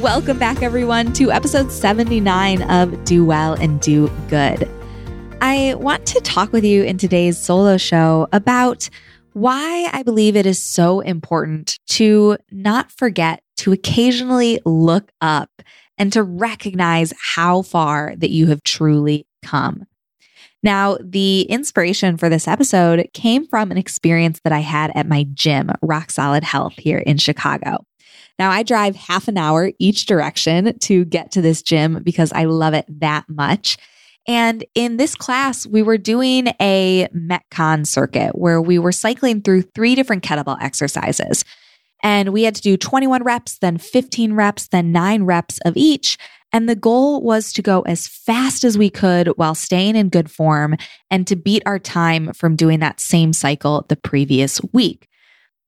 Welcome back, everyone, to episode 79 of Do Well and Do Good. I want to talk with you in today's solo show about why I believe it is so important to not forget to occasionally look up and to recognize how far that you have truly come. Now, the inspiration for this episode came from an experience that I had at my gym, Rock Solid Health, here in Chicago. Now, I drive half an hour each direction to get to this gym because I love it that much. And in this class, we were doing a Metcon circuit where we were cycling through three different kettlebell exercises. And we had to do 21 reps, then 15 reps, then nine reps of each. And the goal was to go as fast as we could while staying in good form and to beat our time from doing that same cycle the previous week.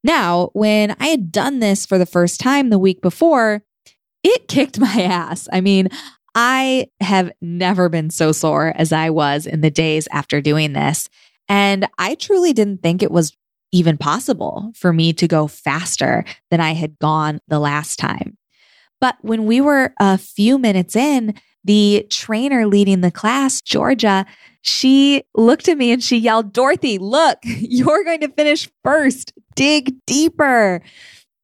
Now, when I had done this for the first time the week before, it kicked my ass. I mean, I have never been so sore as I was in the days after doing this. And I truly didn't think it was even possible for me to go faster than I had gone the last time. But when we were a few minutes in, the trainer leading the class, Georgia, she looked at me and she yelled, Dorothy, look, you're going to finish first. Dig deeper.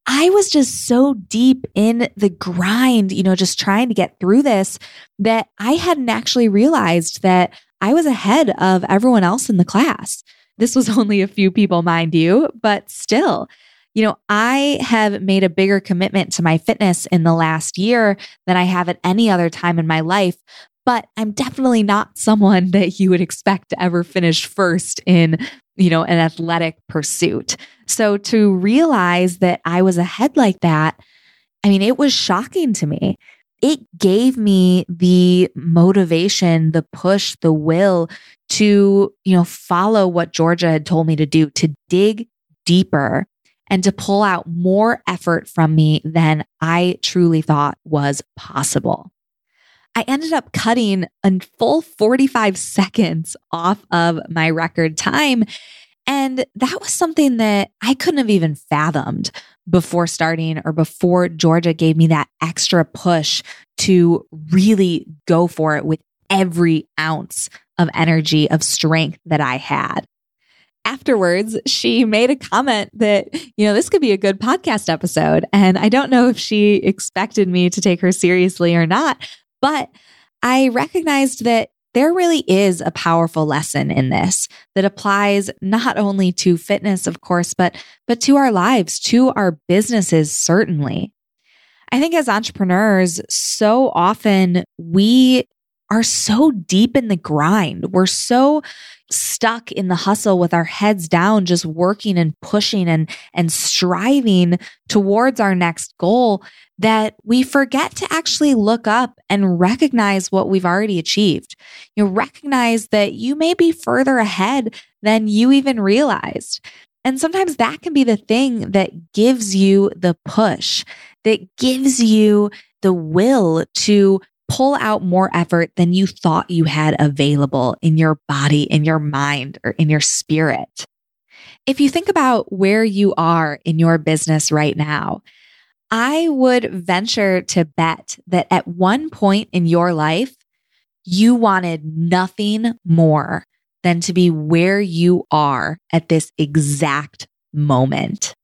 I was just so deep in the grind, you know, just trying to get through this that I hadn't actually realized that I was ahead of everyone else in the class. This was only a few people, mind you, but still, you know, I have made a bigger commitment to my fitness in the last year than I have at any other time in my life but I'm definitely not someone that you would expect to ever finish first in, you know, an athletic pursuit. So to realize that I was ahead like that, I mean, it was shocking to me. It gave me the motivation, the push, the will to, you know, follow what Georgia had told me to do, to dig deeper and to pull out more effort from me than I truly thought was possible. I ended up cutting a full 45 seconds off of my record time. And that was something that I couldn't have even fathomed before starting or before Georgia gave me that extra push to really go for it with every ounce of energy, of strength that I had. Afterwards, she made a comment that, you know, this could be a good podcast episode. And I don't know if she expected me to take her seriously or not, but I recognized that there really is a powerful lesson in this that applies not only to fitness, of course, but, but to our lives, to our businesses, certainly. I think as entrepreneurs, so often we are so deep in the grind. We're so stuck in the hustle with our heads down, just working and pushing and, and striving towards our next goal that we forget to actually look up and recognize what we've already achieved. You recognize that you may be further ahead than you even realized. And sometimes that can be the thing that gives you the push, that gives you the will to pull out more effort than you thought you had available in your body, in your mind, or in your spirit. If you think about where you are in your business right now, I would venture to bet that at one point in your life, you wanted nothing more than to be where you are at this exact moment.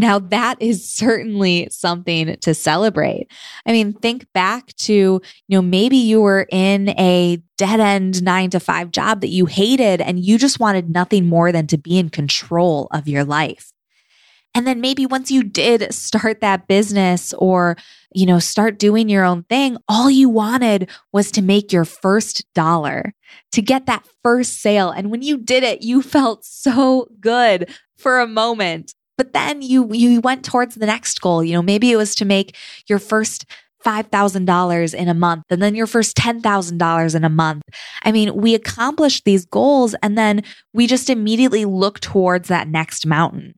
Now, that is certainly something to celebrate. I mean, think back to, you know, maybe you were in a dead end nine to five job that you hated and you just wanted nothing more than to be in control of your life. And then maybe once you did start that business or, you know, start doing your own thing, all you wanted was to make your first dollar, to get that first sale. And when you did it, you felt so good for a moment but then you you went towards the next goal you know maybe it was to make your first $5,000 in a month and then your first $10,000 in a month. I mean, we accomplished these goals and then we just immediately look towards that next mountain.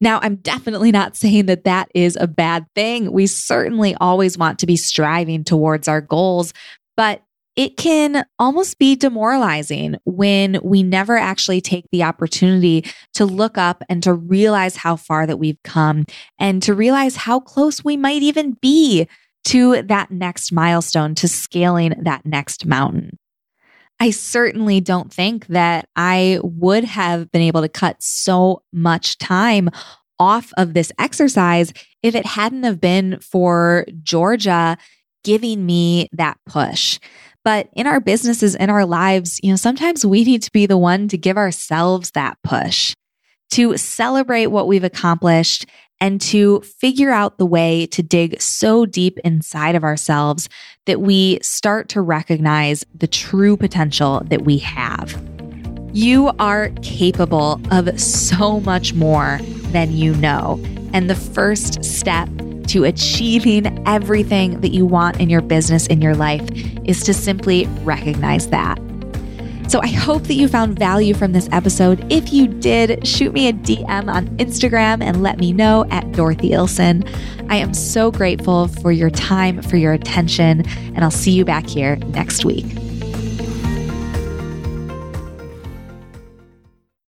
Now, I'm definitely not saying that that is a bad thing. We certainly always want to be striving towards our goals, but it can almost be demoralizing when we never actually take the opportunity to look up and to realize how far that we've come and to realize how close we might even be to that next milestone, to scaling that next mountain. I certainly don't think that I would have been able to cut so much time off of this exercise if it hadn't have been for Georgia giving me that push. But in our businesses, in our lives, you know, sometimes we need to be the one to give ourselves that push to celebrate what we've accomplished and to figure out the way to dig so deep inside of ourselves that we start to recognize the true potential that we have. You are capable of so much more than you know. And the first step to achieving everything that you want in your business, in your life, is to simply recognize that. So I hope that you found value from this episode. If you did, shoot me a DM on Instagram and let me know at Dorothy Illson. I am so grateful for your time, for your attention, and I'll see you back here next week.